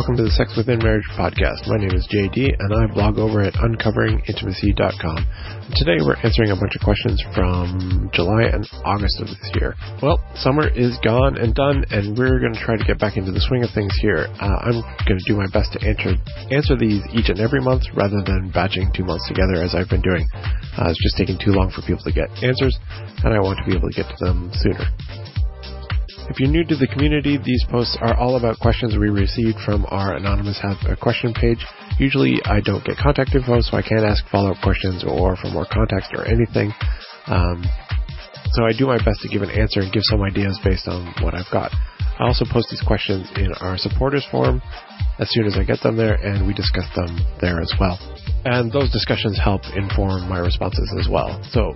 welcome to the Sex Within Marriage podcast. My name is JD, and I blog over at uncoveringintimacy.com. Today we're answering a bunch of questions from July and August of this year. Well, summer is gone and done, and we're going to try to get back into the swing of things here. Uh, I'm going to do my best to answer answer these each and every month rather than batching two months together as I've been doing. Uh, it's just taking too long for people to get answers, and I want to be able to get to them sooner. If you're new to the community, these posts are all about questions we received from our Anonymous Have a Question page. Usually I don't get contact info, so I can't ask follow-up questions or for more context or anything. Um, so I do my best to give an answer and give some ideas based on what I've got. I also post these questions in our supporters forum as soon as I get them there, and we discuss them there as well. And those discussions help inform my responses as well. So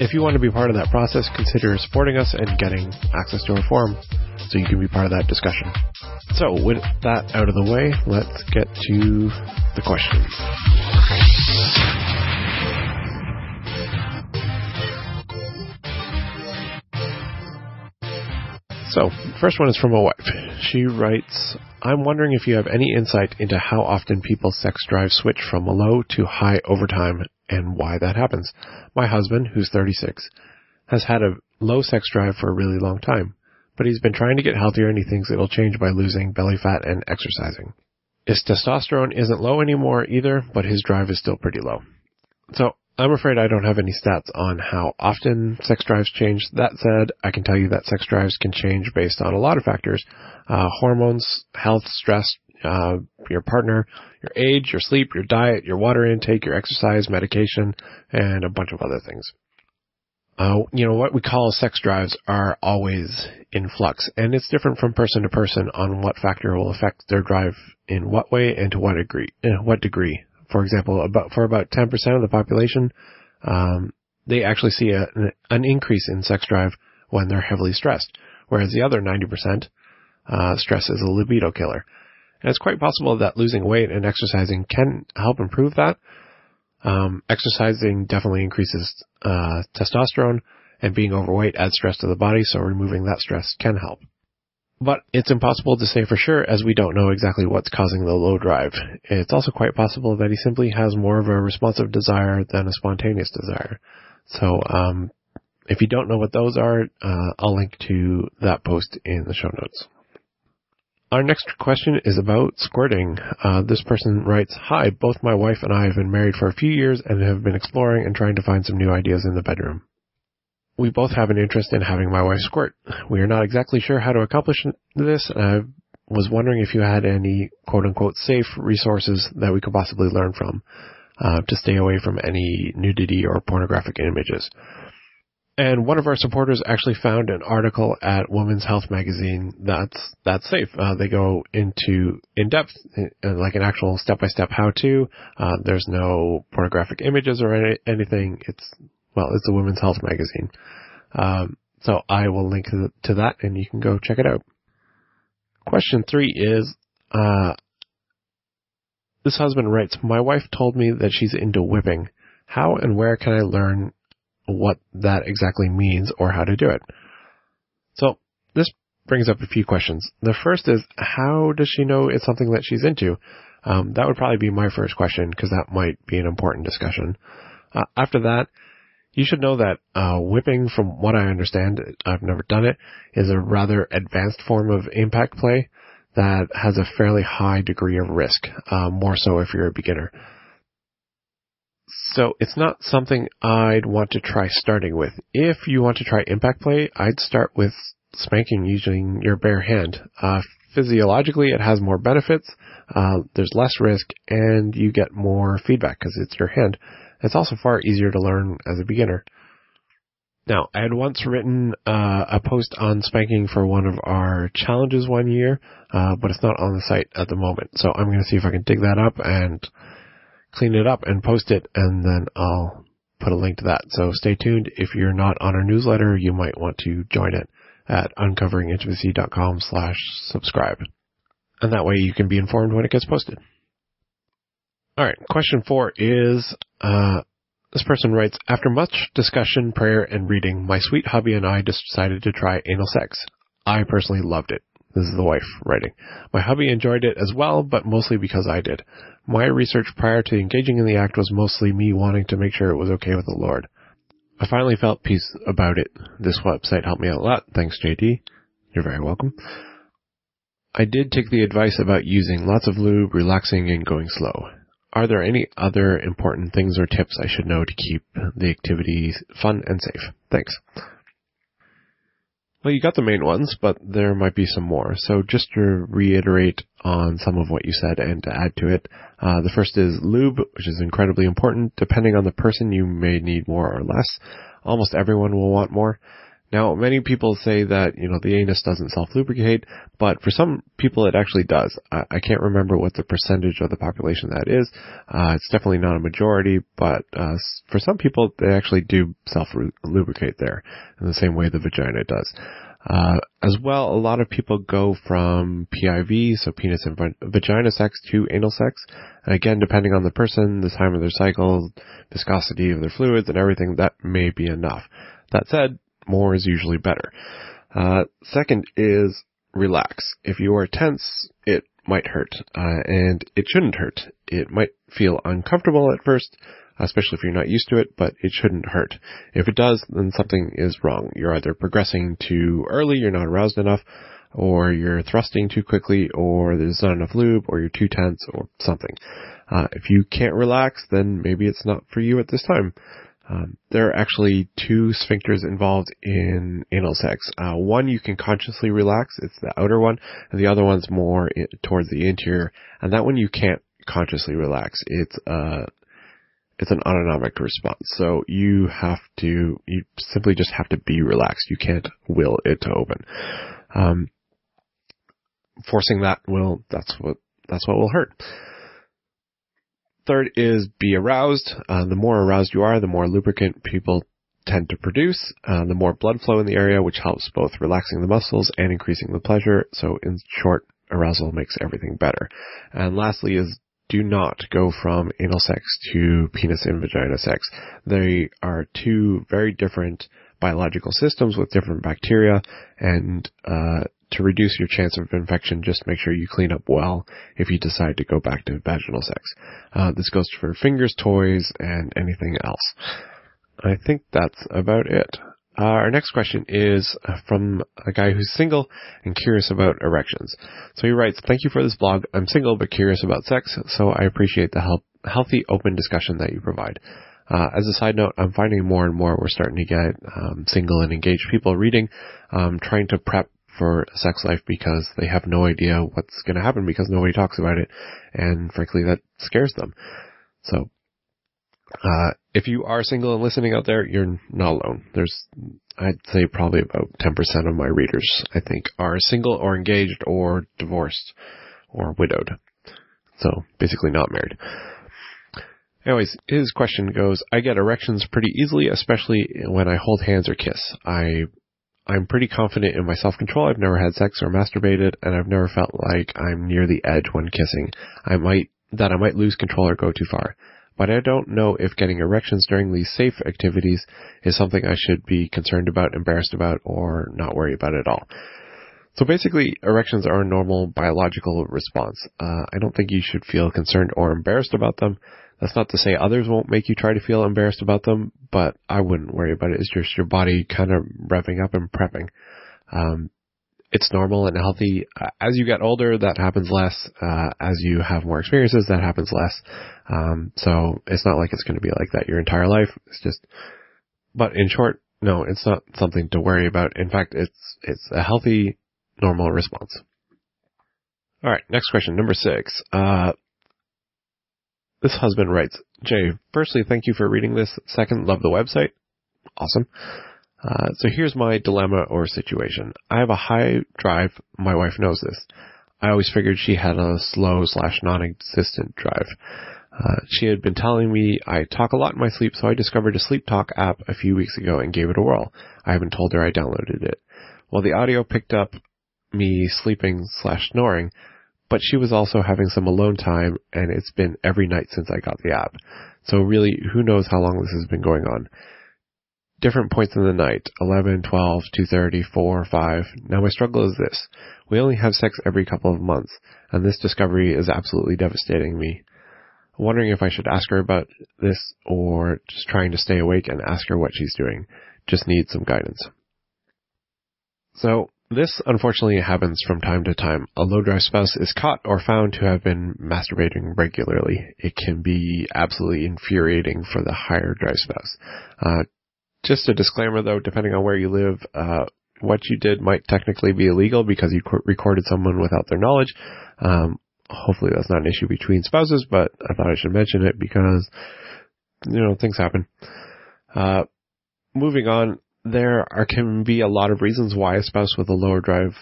if you want to be part of that process, consider supporting us and getting access to our forum so you can be part of that discussion. So, with that out of the way, let's get to the questions. So, first one is from a wife. She writes, I'm wondering if you have any insight into how often people's sex drive switch from low to high overtime and why that happens. My husband, who's 36, has had a low sex drive for a really long time, but he's been trying to get healthier and he thinks it'll change by losing belly fat and exercising. His testosterone isn't low anymore either, but his drive is still pretty low. So I'm afraid I don't have any stats on how often sex drives change. That said, I can tell you that sex drives can change based on a lot of factors. Uh, hormones, health, stress, uh, your partner, your age, your sleep, your diet, your water intake, your exercise, medication, and a bunch of other things. Uh, you know, what we call sex drives are always in flux, and it's different from person to person on what factor will affect their drive in what way and to what degree. Uh, what degree? For example, about for about 10% of the population, um, they actually see a, an increase in sex drive when they're heavily stressed, whereas the other 90%, uh, stress is a libido killer. And it's quite possible that losing weight and exercising can help improve that. Um, exercising definitely increases uh, testosterone, and being overweight adds stress to the body, so removing that stress can help. But it's impossible to say for sure as we don't know exactly what's causing the low drive. It's also quite possible that he simply has more of a responsive desire than a spontaneous desire. So, um, if you don't know what those are, uh, I'll link to that post in the show notes. Our next question is about squirting. Uh, this person writes, Hi, both my wife and I have been married for a few years and have been exploring and trying to find some new ideas in the bedroom. We both have an interest in having my wife squirt. We are not exactly sure how to accomplish this. and I was wondering if you had any quote unquote safe resources that we could possibly learn from uh, to stay away from any nudity or pornographic images. And one of our supporters actually found an article at Women's Health magazine that's that's safe. Uh, they go into in depth, uh, like an actual step by step how to. Uh, there's no pornographic images or any, anything. It's well, it's a Women's Health magazine. Um, so I will link to, that, and you can go check it out. Question three is. Uh, this husband writes, My wife told me that she's into whipping. How and where can I learn what that exactly means or how to do it. So this brings up a few questions. The first is, how does she know it's something that she's into? Um, that would probably be my first question because that might be an important discussion. Uh, after that, you should know that uh, whipping, from what I understand, I've never done it, is a rather advanced form of impact play that has a fairly high degree of risk, uh, more so if you're a beginner. So it's not something I'd want to try starting with. If you want to try impact play, I'd start with spanking using your bare hand. Uh, physiologically, it has more benefits. Uh, there's less risk, and you get more feedback because it's your hand. It's also far easier to learn as a beginner. Now, I had once written uh, a post on spanking for one of our challenges one year, uh, but it's not on the site at the moment. So I'm going to see if I can dig that up and clean it up and post it, and then I'll put a link to that. So stay tuned. If you're not on our newsletter, you might want to join it at uncoveringintimacy.com slash subscribe. And that way you can be informed when it gets posted. Alright, question four is, uh, this person writes, after much discussion, prayer, and reading, my sweet hubby and I decided to try anal sex. I personally loved it. This is the wife writing. My hubby enjoyed it as well, but mostly because I did. My research prior to engaging in the act was mostly me wanting to make sure it was okay with the Lord. I finally felt peace about it. This website helped me out a lot. Thanks, JD. You're very welcome. I did take the advice about using lots of lube, relaxing, and going slow. Are there any other important things or tips I should know to keep the activity fun and safe? Thanks. Well, you got the main ones, but there might be some more. So just to reiterate on some of what you said and to add to it, uh, the first is lube, which is incredibly important. Depending on the person, you may need more or less. Almost everyone will want more. Now, many people say that, you know, the anus doesn't self-lubricate, but for some people it actually does. I, I can't remember what the percentage of the population that is. Uh, it's definitely not a majority, but, uh, for some people they actually do self-lubricate there in the same way the vagina does. Uh, as well, a lot of people go from PIV, so penis and vagina sex, to anal sex. And again, depending on the person, the time of their cycle, viscosity of their fluids, and everything, that may be enough. That said, more is usually better. Uh, second is relax. If you are tense, it might hurt, uh, and it shouldn't hurt. It might feel uncomfortable at first, especially if you're not used to it, but it shouldn't hurt. If it does, then something is wrong. You're either progressing too early, you're not aroused enough, or you're thrusting too quickly, or there's not enough lube, or you're too tense, or something. Uh, if you can't relax, then maybe it's not for you at this time. Um, there are actually two sphincters involved in anal sex. Uh, one you can consciously relax; it's the outer one, and the other one's more towards the interior. And that one you can't consciously relax. It's uh, it's an autonomic response. So you have to, you simply just have to be relaxed. You can't will it to open. Um, forcing that will, that's what, that's what will hurt. Third is be aroused. Uh, the more aroused you are, the more lubricant people tend to produce, uh, the more blood flow in the area, which helps both relaxing the muscles and increasing the pleasure. So in short, arousal makes everything better. And lastly is do not go from anal sex to penis and vagina sex. They are two very different biological systems with different bacteria and uh, to reduce your chance of infection, just make sure you clean up well if you decide to go back to vaginal sex. Uh, this goes for fingers, toys, and anything else. I think that's about it. Uh, our next question is from a guy who's single and curious about erections. So he writes, Thank you for this blog. I'm single but curious about sex, so I appreciate the help, healthy, open discussion that you provide. Uh, as a side note, I'm finding more and more we're starting to get um, single and engaged people reading, um, trying to prep for sex life because they have no idea what's going to happen because nobody talks about it, and frankly, that scares them. So, uh, if you are single and listening out there, you're not alone. There's, I'd say probably about 10% of my readers, I think, are single or engaged or divorced or widowed. So basically not married. Anyways, his question goes, I get erections pretty easily, especially when I hold hands or kiss. I I'm pretty confident in my self-control. I've never had sex or masturbated, and I've never felt like I'm near the edge when kissing. I might, that I might lose control or go too far. But I don't know if getting erections during these safe activities is something I should be concerned about, embarrassed about, or not worry about at all. So basically, erections are a normal biological response. Uh, I don't think you should feel concerned or embarrassed about them. That's not to say others won't make you try to feel embarrassed about them, but I wouldn't worry about it. It's just your body kind of revving up and prepping. Um, it's normal and healthy. Uh, as you get older, that happens less. Uh, as you have more experiences, that happens less. Um, so it's not like it's going to be like that your entire life. It's just, but in short, no, it's not something to worry about. In fact, it's, it's a healthy, normal response. All right, next question, number six. Uh, this husband writes, Jay, firstly, thank you for reading this. Second, love the website. Awesome. Uh, so here's my dilemma or situation. I have a high drive. My wife knows this. I always figured she had a slow slash non-existent drive. Uh, she had been telling me I talk a lot in my sleep, so I discovered a sleep talk app a few weeks ago and gave it a whirl. I haven't told her I downloaded it. Well, the audio picked up me sleeping slash snoring, but she was also having some alone time and it's been every night since I got the app. So really, who knows how long this has been going on. different points in the night 11, 12, 2.30, 4, 5. Now my struggle is this. We only have sex every couple of months, and this discovery is absolutely devastating me. I'm wondering if I should ask her about this or just trying to stay awake and ask her what she's doing. Just need some guidance. So, this unfortunately happens from time to time. A low drive spouse is caught or found to have been masturbating regularly. It can be absolutely infuriating for the higher drive spouse. Uh, just a disclaimer though, depending on where you live, uh, what you did might technically be illegal because you recorded someone without their knowledge. Um, hopefully that's not an issue between spouses, but I thought I should mention it because, you know, things happen. Uh, moving on, there are, can be a lot of reasons why a spouse with a lower drive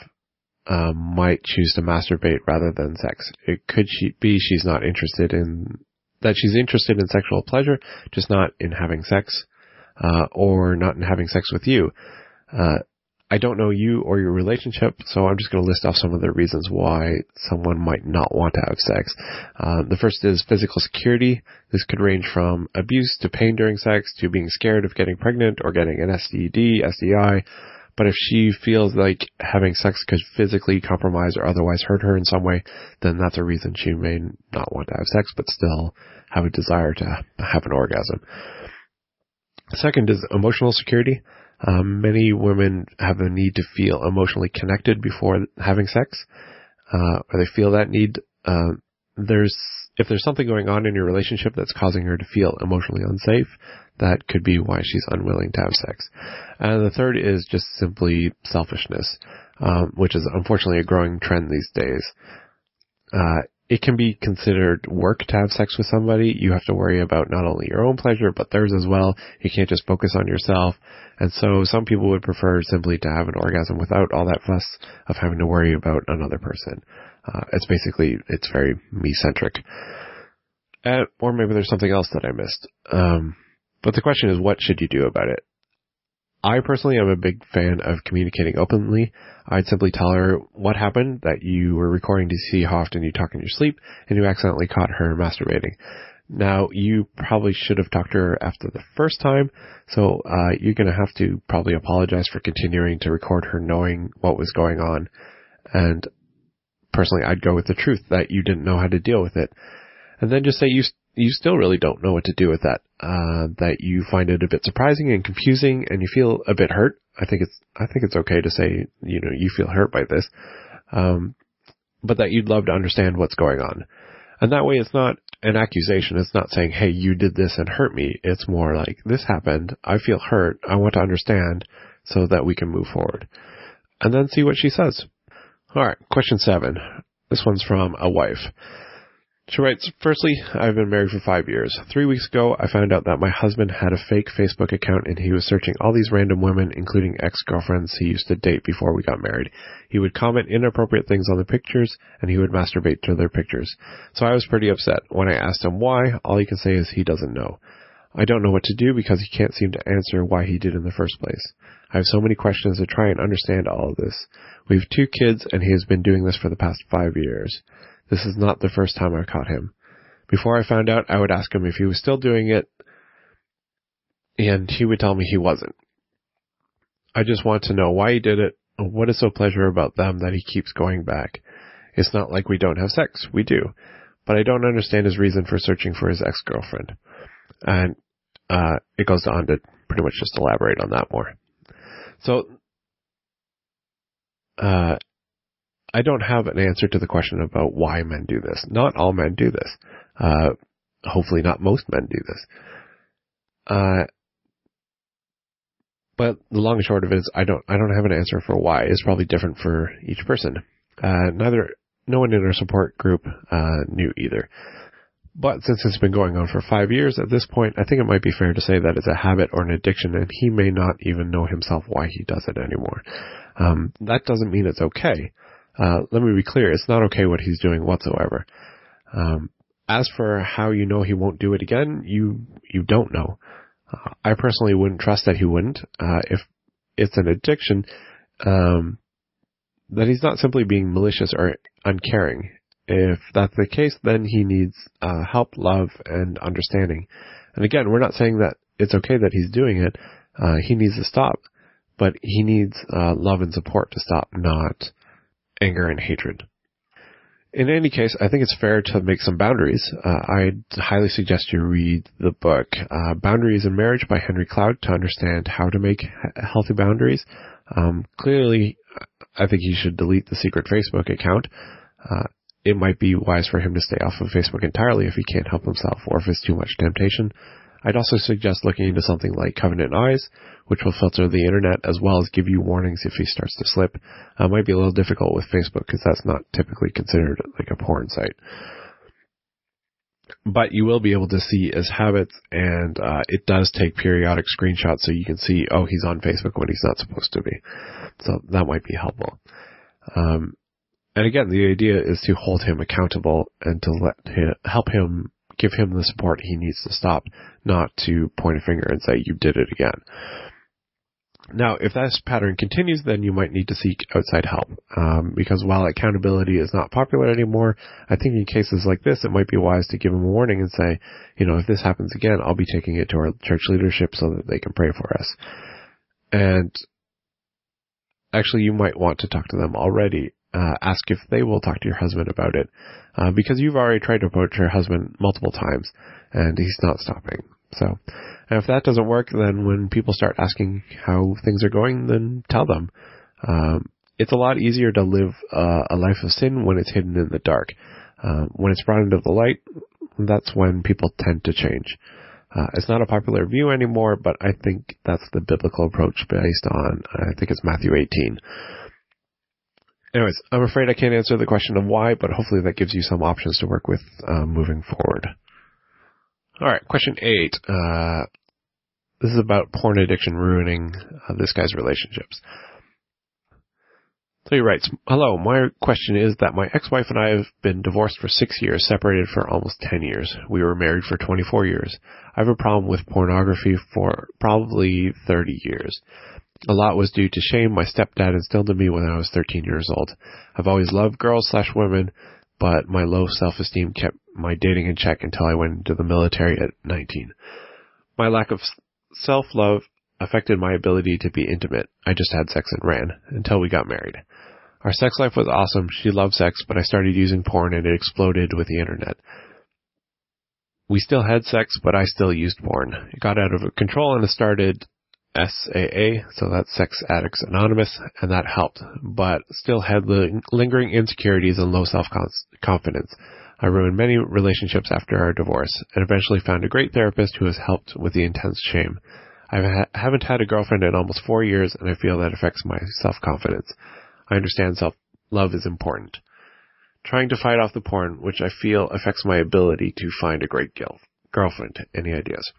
um, might choose to masturbate rather than sex. It could she be she's not interested in that she's interested in sexual pleasure, just not in having sex uh, or not in having sex with you. Uh, I don't know you or your relationship, so I'm just going to list off some of the reasons why someone might not want to have sex. Uh, the first is physical security. This could range from abuse to pain during sex to being scared of getting pregnant or getting an STD, STI. But if she feels like having sex could physically compromise or otherwise hurt her in some way, then that's a reason she may not want to have sex, but still have a desire to have an orgasm. Second is emotional security. Um, many women have a need to feel emotionally connected before having sex, uh, or they feel that need. Uh, there's if there's something going on in your relationship that's causing her to feel emotionally unsafe, that could be why she's unwilling to have sex. And the third is just simply selfishness, um, which is unfortunately a growing trend these days. Uh, it can be considered work to have sex with somebody. You have to worry about not only your own pleasure, but theirs as well. You can't just focus on yourself. And so some people would prefer simply to have an orgasm without all that fuss of having to worry about another person. Uh, it's basically, it's very me-centric. Uh, or maybe there's something else that I missed. Um, but the question is, what should you do about it? I personally am a big fan of communicating openly. I'd simply tell her what happened, that you were recording to see how often you talk in your sleep, and you accidentally caught her masturbating. Now, you probably should have talked to her after the first time, so uh, you're going to have to probably apologize for continuing to record her knowing what was going on. And personally, I'd go with the truth that you didn't know how to deal with it. And then just say you you still really don't know what to do with that. Uh, that you find it a bit surprising and confusing, and you feel a bit hurt. I think it's I think it's okay to say you know you feel hurt by this, um, but that you'd love to understand what's going on, and that way it's not an accusation. It's not saying hey you did this and hurt me. It's more like this happened. I feel hurt. I want to understand so that we can move forward, and then see what she says. All right, question seven. This one's from a wife. She writes, Firstly, I've been married for five years. Three weeks ago, I found out that my husband had a fake Facebook account and he was searching all these random women, including ex-girlfriends he used to date before we got married. He would comment inappropriate things on the pictures and he would masturbate to their pictures. So I was pretty upset. When I asked him why, all he can say is he doesn't know. I don't know what to do because he can't seem to answer why he did in the first place. I have so many questions to try and understand all of this. We have two kids and he has been doing this for the past five years. This is not the first time I've caught him. Before I found out, I would ask him if he was still doing it, and he would tell me he wasn't. I just want to know why he did it, what is so pleasure about them that he keeps going back. It's not like we don't have sex, we do. But I don't understand his reason for searching for his ex-girlfriend. And, uh, it goes on to pretty much just elaborate on that more. So, uh, I don't have an answer to the question about why men do this. Not all men do this. Uh, hopefully not most men do this. Uh, but the long and short of it is I don't, I don't have an answer for why. It's probably different for each person. Uh, neither, no one in our support group, uh, knew either. But since it's been going on for five years at this point, I think it might be fair to say that it's a habit or an addiction and he may not even know himself why he does it anymore. Um, that doesn't mean it's okay. Uh, let me be clear, it's not okay what he's doing whatsoever. Um, as for how you know he won't do it again, you you don't know. Uh, I personally wouldn't trust that he wouldn't. Uh, if it's an addiction, um, that he's not simply being malicious or uncaring. If that's the case, then he needs uh, help, love, and understanding. And again, we're not saying that it's okay that he's doing it. Uh, he needs to stop, but he needs uh, love and support to stop, not anger and hatred. In any case, I think it's fair to make some boundaries. Uh, I highly suggest you read the book uh, Boundaries in Marriage by Henry Cloud to understand how to make healthy boundaries. Um, clearly, I think you should delete the secret Facebook account. It might be wise for him to stay off of Facebook entirely if he can't help himself or if it's too much temptation. I'd also suggest looking into something like Covenant Eyes, which will filter the internet as well as give you warnings if he starts to slip. Uh, might be a little difficult with Facebook because that's not typically considered like a porn site. But you will be able to see his habits, and uh, it does take periodic screenshots so you can see, oh, he's on Facebook when he's not supposed to be. So that might be helpful. Um, and again, the idea is to hold him accountable and to let him, help him give him the support he needs to stop, not to point a finger and say, you did it again. Now, if this pattern continues, then you might need to seek outside help. Um, because while accountability is not popular anymore, I think in cases like this, it might be wise to give him a warning and say, you know, if this happens again, I'll be taking it to our church leadership so that they can pray for us. And actually, you might want to talk to them already uh, ask if they will talk to your husband about it, uh, because you've already tried to approach your husband multiple times, and he's not stopping. So, if that doesn't work, then when people start asking how things are going, then tell them. Um, it's a lot easier to live uh, a life of sin when it's hidden in the dark. Uh, when it's brought into the light, that's when people tend to change. Uh, it's not a popular view anymore, but I think that's the biblical approach based on, I think it's Matthew 18. Anyways, I'm afraid I can't answer the question of why, but hopefully that gives you some options to work with uh, moving forward. All right, question eight. Uh, this is about porn addiction ruining uh, this guy's relationships. So he writes, Hello, my question is that my ex-wife and I have been divorced for six years, separated for almost 10 years. We were married for 24 years. I have a problem with pornography for probably 30 years. A lot was due to shame my stepdad instilled in me when I was 13 years old. I've always loved girls slash women, but my low self-esteem kept my dating in check until I went into the military at 19. My lack of self-love affected my ability to be intimate. I just had sex and ran until we got married. Our sex life was awesome. She loved sex, but I started using porn and it exploded with the internet. We still had sex, but I still used porn. It got out of control and it started SAA, so that's Sex Addicts Anonymous, and that helped, but still had lingering insecurities and low self-confidence. I ruined many relationships after our divorce, and eventually found a great therapist who has helped with the intense shame. I haven't had a girlfriend in almost four years, and I feel that affects my self-confidence. I understand self-love is important. Trying to fight off the porn, which I feel affects my ability to find a great girl girlfriend. Any ideas?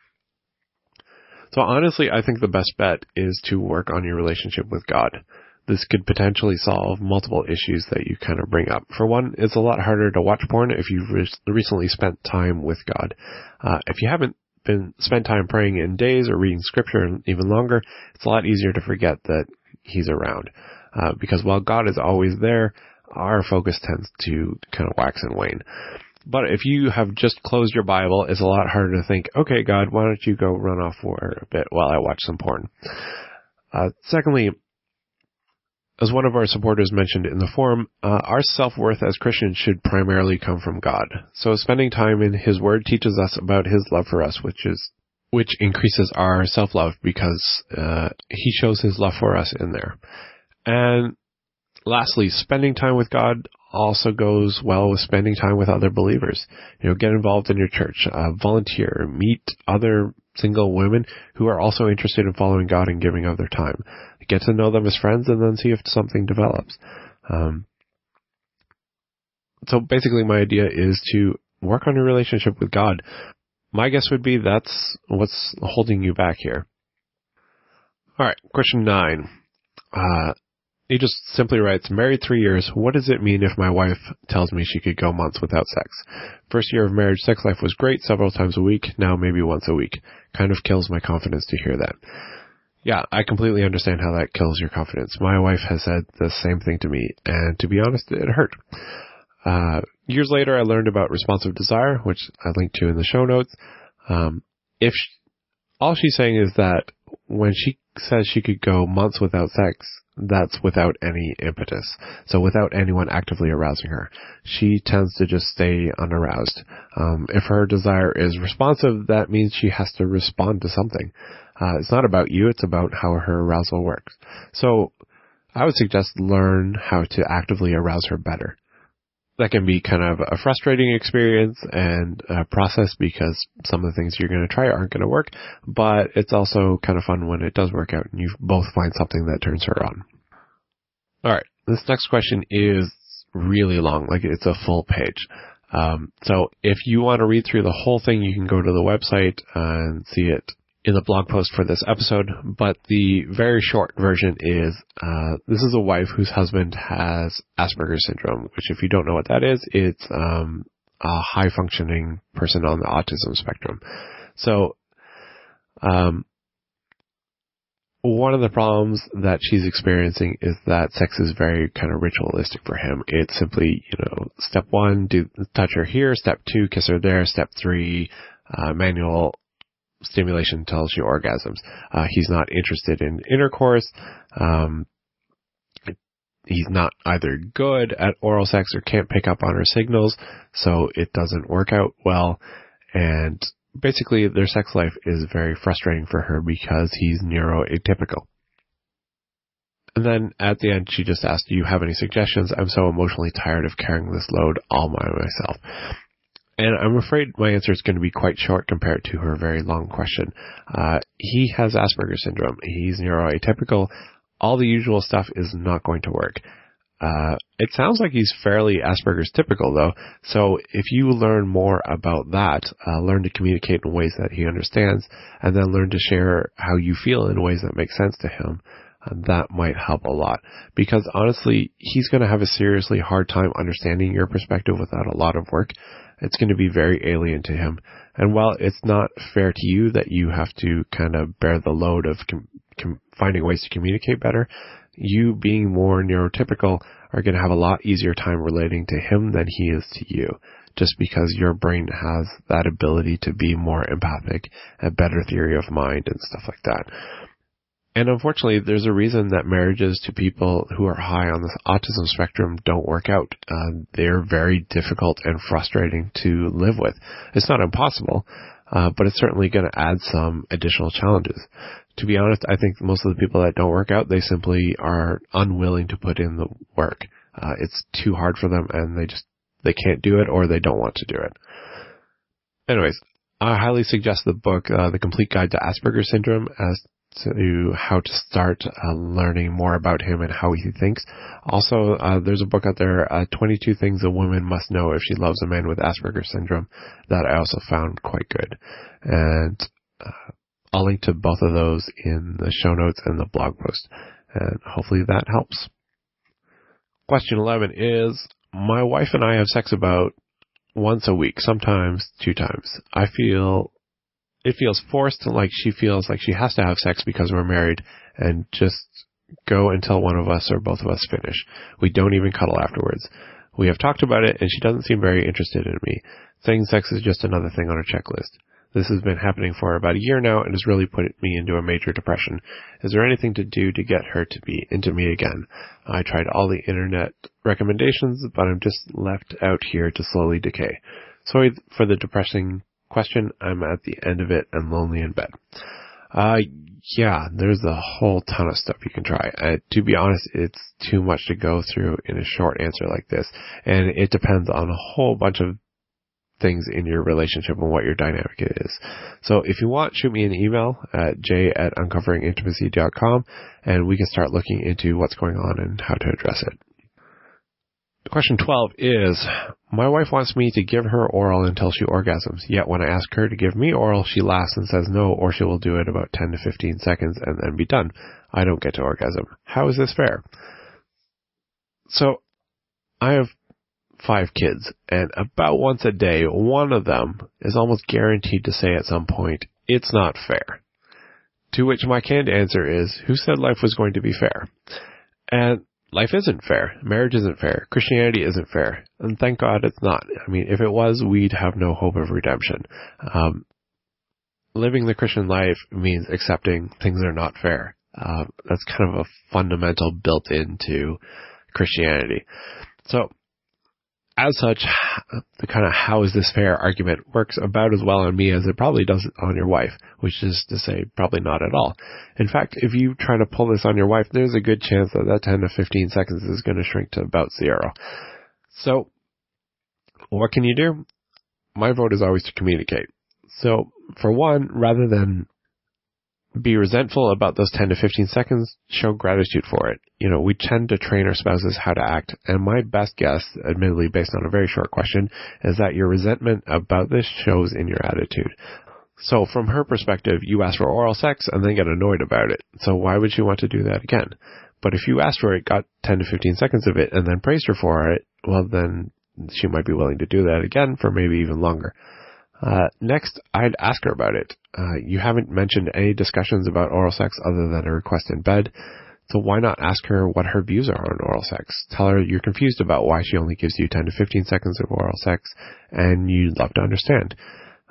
So honestly, I think the best bet is to work on your relationship with God. This could potentially solve multiple issues that you kind of bring up. For one, it's a lot harder to watch porn if you've re- recently spent time with God. Uh, if you haven't been spent time praying in days or reading scripture even longer, it's a lot easier to forget that He's around. Uh, because while God is always there, our focus tends to kind of wax and wane. But if you have just closed your Bible, it's a lot harder to think, okay, God, why don't you go run off for a bit while I watch some porn? Uh, secondly, as one of our supporters mentioned in the forum, uh, our self-worth as Christians should primarily come from God. So spending time in His Word teaches us about His love for us, which is which increases our self-love because uh, He shows His love for us in there. And lastly, spending time with God also goes well with spending time with other believers. You know, get involved in your church, uh, volunteer, meet other single women who are also interested in following God and giving of their time. Get to know them as friends and then see if something develops. Um, so basically my idea is to work on your relationship with God. My guess would be that's what's holding you back here. Alright, question nine. Uh, he just simply writes, married three years, what does it mean if my wife tells me she could go months without sex? First year of marriage, sex life was great several times a week, now maybe once a week. Kind of kills my confidence to hear that. Yeah, I completely understand how that kills your confidence. My wife has said the same thing to me, and to be honest, it hurt. Uh, years later, I learned about responsive desire, which I linked to in the show notes. Um, if she, all she's saying is that when she says she could go months without sex, that's without any impetus. So without anyone actively arousing her. She tends to just stay unaroused. Um, if her desire is responsive, that means she has to respond to something. Uh, it's not about you, it's about how her arousal works. So I would suggest learn how to actively arouse her better that can be kind of a frustrating experience and process because some of the things you're going to try aren't going to work, but it's also kind of fun when it does work out and you both find something that turns her on. All right. This next question is really long, like it's a full page. Um, so if you want to read through the whole thing, you can go to the website and see it in the blog post for this episode, but the very short version is uh, this is a wife whose husband has Asperger's syndrome, which, if you don't know what that is, it's um, a high functioning person on the autism spectrum. So, um, one of the problems that she's experiencing is that sex is very kind of ritualistic for him. It's simply, you know, step one, do touch her here. Step two, kiss her there. Step three, uh, manual stimulation tells you orgasms. Uh, he's not interested in intercourse. Um, he's not either good at oral sex or can't pick up on her signals, so it doesn't work out well. And basically, their sex life is very frustrating for her because he's neuroatypical. And then at the end, she just asked, do you have any suggestions? I'm so emotionally tired of carrying this load all by myself. And I'm afraid my answer is going to be quite short compared to her very long question. Uh, he has Asperger's syndrome. He's neuroatypical. All the usual stuff is not going to work. Uh, it sounds like he's fairly Asperger's typical though. So if you learn more about that, uh, learn to communicate in ways that he understands, and then learn to share how you feel in ways that make sense to him, uh, that might help a lot. Because honestly, he's going to have a seriously hard time understanding your perspective without a lot of work it's going to be very alien to him. And while it's not fair to you that you have to kind of bear the load of com- com- finding ways to communicate better, you being more neurotypical are going to have a lot easier time relating to him than he is to you. Just because your brain has that ability to be more empathic, a better theory of mind and stuff like that. And unfortunately, there's a reason that marriages to people who are high on the autism spectrum don't work out. Uh, they're very difficult and frustrating to live with. It's not impossible, uh, but it's certainly going to add some additional challenges. To be honest, I think most of the people that don't work out, they simply are unwilling to put in the work. Uh, it's too hard for them and they just, they can't do it or they don't want to do it. Anyways, I highly suggest the book, uh, The Complete Guide to Asperger's Syndrome as to how to start uh, learning more about him and how he thinks. Also, uh, there's a book out there, uh, 22 Things a Woman Must Know If She Loves a Man with Asperger's Syndrome, that I also found quite good. And uh, I'll link to both of those in the show notes and the blog post. And hopefully that helps. Question 11 is, my wife and I have sex about once a week, sometimes two times. I feel it feels forced like she feels like she has to have sex because we're married and just go until one of us or both of us finish. We don't even cuddle afterwards. We have talked about it and she doesn't seem very interested in me. Saying sex is just another thing on her checklist. This has been happening for about a year now and has really put me into a major depression. Is there anything to do to get her to be into me again? I tried all the internet recommendations, but I'm just left out here to slowly decay. Sorry for the depressing question, I'm at the end of it and lonely in bed. Uh, yeah, there's a whole ton of stuff you can try. Uh, to be honest, it's too much to go through in a short answer like this. And it depends on a whole bunch of things in your relationship and what your dynamic is. So if you want, shoot me an email at j at uncoveringintimacy.com and we can start looking into what's going on and how to address it. Question 12 is, my wife wants me to give her oral until she orgasms, yet when I ask her to give me oral, she laughs and says no, or she will do it about 10 to 15 seconds and then be done. I don't get to orgasm. How is this fair? So, I have five kids, and about once a day, one of them is almost guaranteed to say at some point, it's not fair. To which my canned answer is, who said life was going to be fair? And life isn't fair. Marriage isn't fair. Christianity isn't fair. And thank God it's not. I mean, if it was, we'd have no hope of redemption. Um, living the Christian life means accepting things that are not fair. Uh, that's kind of a fundamental built into Christianity. So, as such, the kind of how is this fair argument works about as well on me as it probably does on your wife, which is to say probably not at all. In fact, if you try to pull this on your wife, there's a good chance that that 10 to 15 seconds is going to shrink to about zero. So, what can you do? My vote is always to communicate. So, for one, rather than be resentful about those 10 to 15 seconds, show gratitude for it. You know, we tend to train our spouses how to act, and my best guess, admittedly based on a very short question, is that your resentment about this shows in your attitude. So from her perspective, you ask for oral sex and then get annoyed about it. So why would she want to do that again? But if you asked for it, got 10 to 15 seconds of it, and then praised her for it, well then she might be willing to do that again for maybe even longer. Uh, next, I'd ask her about it. Uh, you haven't mentioned any discussions about oral sex other than a request in bed. So why not ask her what her views are on oral sex? Tell her you're confused about why she only gives you 10 to 15 seconds of oral sex and you'd love to understand.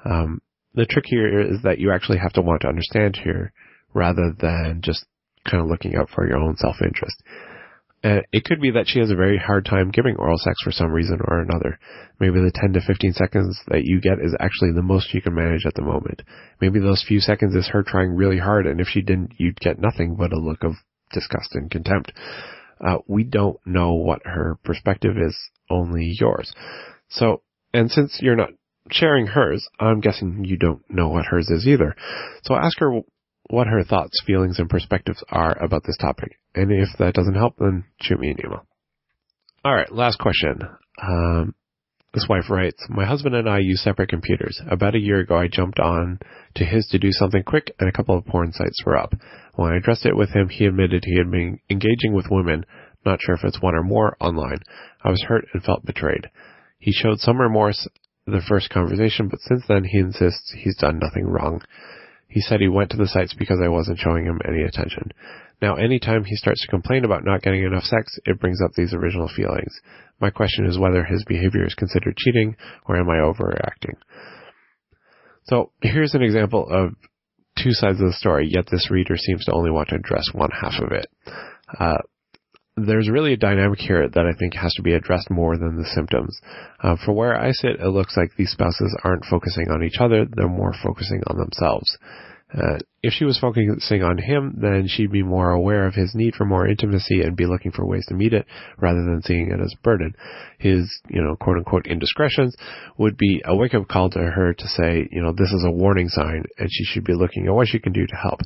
Um, the trick here is that you actually have to want to understand here rather than just kind of looking out for your own self-interest. Uh, it could be that she has a very hard time giving oral sex for some reason or another. Maybe the 10 to 15 seconds that you get is actually the most she can manage at the moment. Maybe those few seconds is her trying really hard, and if she didn't, you'd get nothing but a look of disgust and contempt. Uh, we don't know what her perspective is, only yours. So, and since you're not sharing hers, I'm guessing you don't know what hers is either. So ask her what her thoughts, feelings, and perspectives are about this topic. And if that doesn't help, then shoot me an email. All right, last question. Um, this wife writes, My husband and I use separate computers. About a year ago, I jumped on to his to do something quick, and a couple of porn sites were up. When I addressed it with him, he admitted he had been engaging with women, not sure if it's one or more, online. I was hurt and felt betrayed. He showed some remorse the first conversation, but since then he insists he's done nothing wrong. He said he went to the sites because I wasn't showing him any attention. Now, anytime he starts to complain about not getting enough sex, it brings up these original feelings. My question is whether his behavior is considered cheating or am I overreacting? So here's an example of two sides of the story, yet this reader seems to only want to address one half of it. Uh, there's really a dynamic here that I think has to be addressed more than the symptoms. Uh, for where I sit, it looks like these spouses aren't focusing on each other, they're more focusing on themselves. Uh, if she was focusing on him, then she'd be more aware of his need for more intimacy and be looking for ways to meet it rather than seeing it as a burden. His, you know, quote unquote indiscretions would be a wake up call to her to say, you know, this is a warning sign and she should be looking at what she can do to help.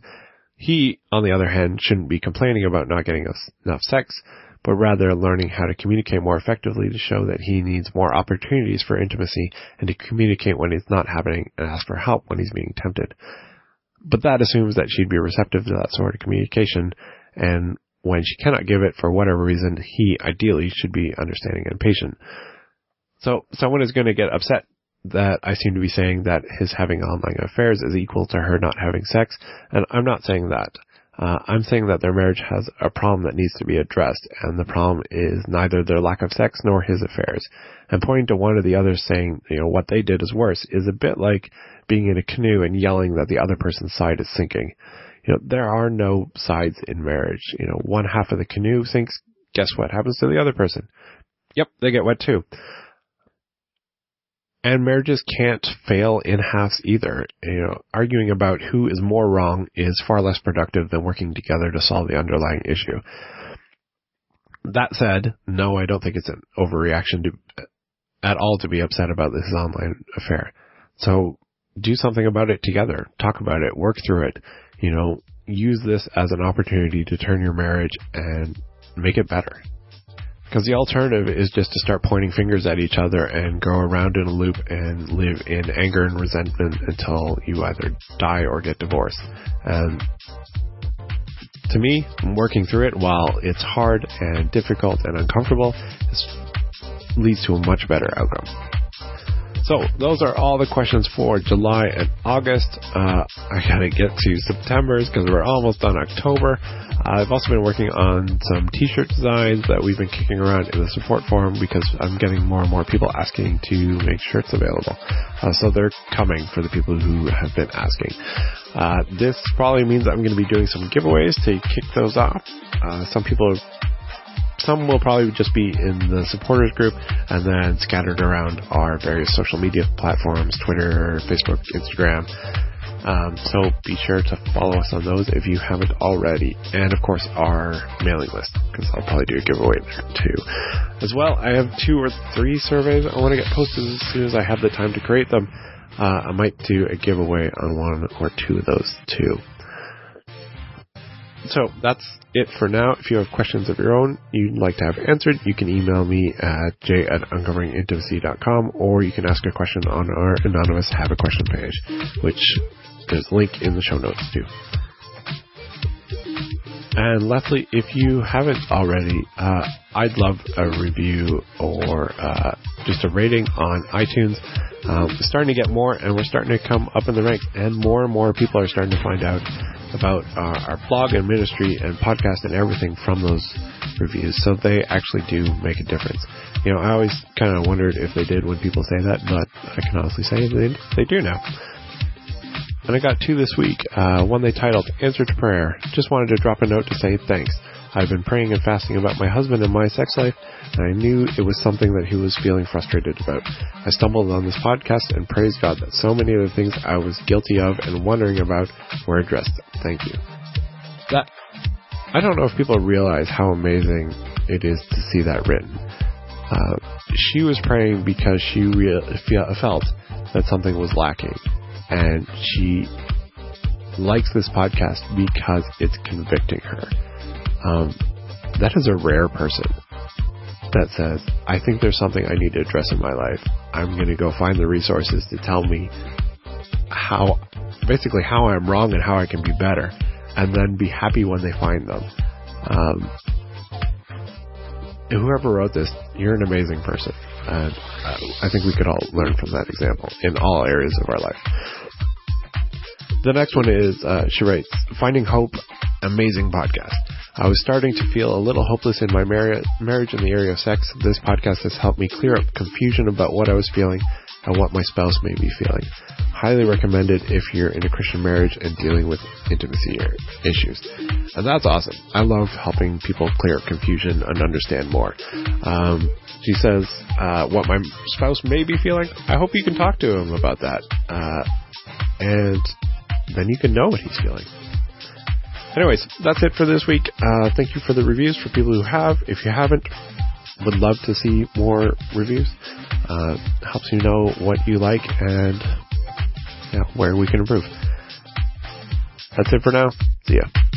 He, on the other hand, shouldn't be complaining about not getting enough sex, but rather learning how to communicate more effectively to show that he needs more opportunities for intimacy and to communicate when it's not happening and ask for help when he's being tempted. But that assumes that she'd be receptive to that sort of communication, and when she cannot give it for whatever reason, he ideally should be understanding and patient. So someone is going to get upset that I seem to be saying that his having online affairs is equal to her not having sex, and I'm not saying that. Uh, I'm saying that their marriage has a problem that needs to be addressed, and the problem is neither their lack of sex nor his affairs. And pointing to one or the other saying, you know, what they did is worse is a bit like being in a canoe and yelling that the other person's side is sinking. You know, there are no sides in marriage. You know, one half of the canoe sinks, guess what happens to the other person? Yep, they get wet too. And marriages can't fail in halves either. You know, arguing about who is more wrong is far less productive than working together to solve the underlying issue. That said, no, I don't think it's an overreaction to, at all to be upset about this online affair. So do something about it together. Talk about it. Work through it. You know, use this as an opportunity to turn your marriage and make it better. Because the alternative is just to start pointing fingers at each other and go around in a loop and live in anger and resentment until you either die or get divorced. And to me, working through it, while it's hard and difficult and uncomfortable, leads to a much better outcome. So those are all the questions for July and August. Uh, I gotta get to September's because we're almost on October. I've also been working on some t-shirt designs that we've been kicking around in the support forum because I'm getting more and more people asking to make shirts available. Uh, so they're coming for the people who have been asking. Uh, this probably means I'm going to be doing some giveaways to kick those off. Uh, some people some will probably just be in the supporters group and then scattered around our various social media platforms, Twitter, Facebook, Instagram. Um, so be sure to follow us on those if you haven't already. And of course our mailing list, because I'll probably do a giveaway there too. As well, I have two or three surveys I want to get posted as soon as I have the time to create them. Uh, I might do a giveaway on one or two of those too. So that's it for now. If you have questions of your own you'd like to have answered, you can email me at j at uncoveringintimacy.com or you can ask a question on our anonymous have a question page, which there's a link in the show notes too. And lastly, if you haven't already, uh, I'd love a review or uh, just a rating on iTunes. Um, starting to get more, and we're starting to come up in the ranks, and more and more people are starting to find out about our, our blog and ministry and podcast and everything from those reviews. So they actually do make a difference. You know, I always kind of wondered if they did when people say that, but I can honestly say they, they do now. And I got two this week. Uh, one they titled Answer to Prayer. Just wanted to drop a note to say thanks. I've been praying and fasting about my husband and my sex life, and I knew it was something that he was feeling frustrated about. I stumbled on this podcast and praise God that so many of the things I was guilty of and wondering about were addressed. Thank you. That I don't know if people realize how amazing it is to see that written. Uh, she was praying because she felt that something was lacking, and she likes this podcast because it's convicting her. Um, that is a rare person that says, I think there's something I need to address in my life. I'm going to go find the resources to tell me how, basically how I'm wrong and how I can be better, and then be happy when they find them. Um, whoever wrote this, you're an amazing person. Uh, I think we could all learn from that example in all areas of our life. The next one is, uh, she writes, Finding Hope, amazing podcast. I was starting to feel a little hopeless in my mar- marriage in the area of sex. This podcast has helped me clear up confusion about what I was feeling and what my spouse may be feeling. Highly recommended if you're in a Christian marriage and dealing with intimacy issues. And that's awesome. I love helping people clear confusion and understand more. Um, she says, uh, what my spouse may be feeling. I hope you can talk to him about that. Uh, and then you can know what he's feeling. Anyways, that's it for this week. Uh, thank you for the reviews for people who have. If you haven't, would love to see more reviews. Uh, helps you know what you like and where we can improve. That's it for now. See ya.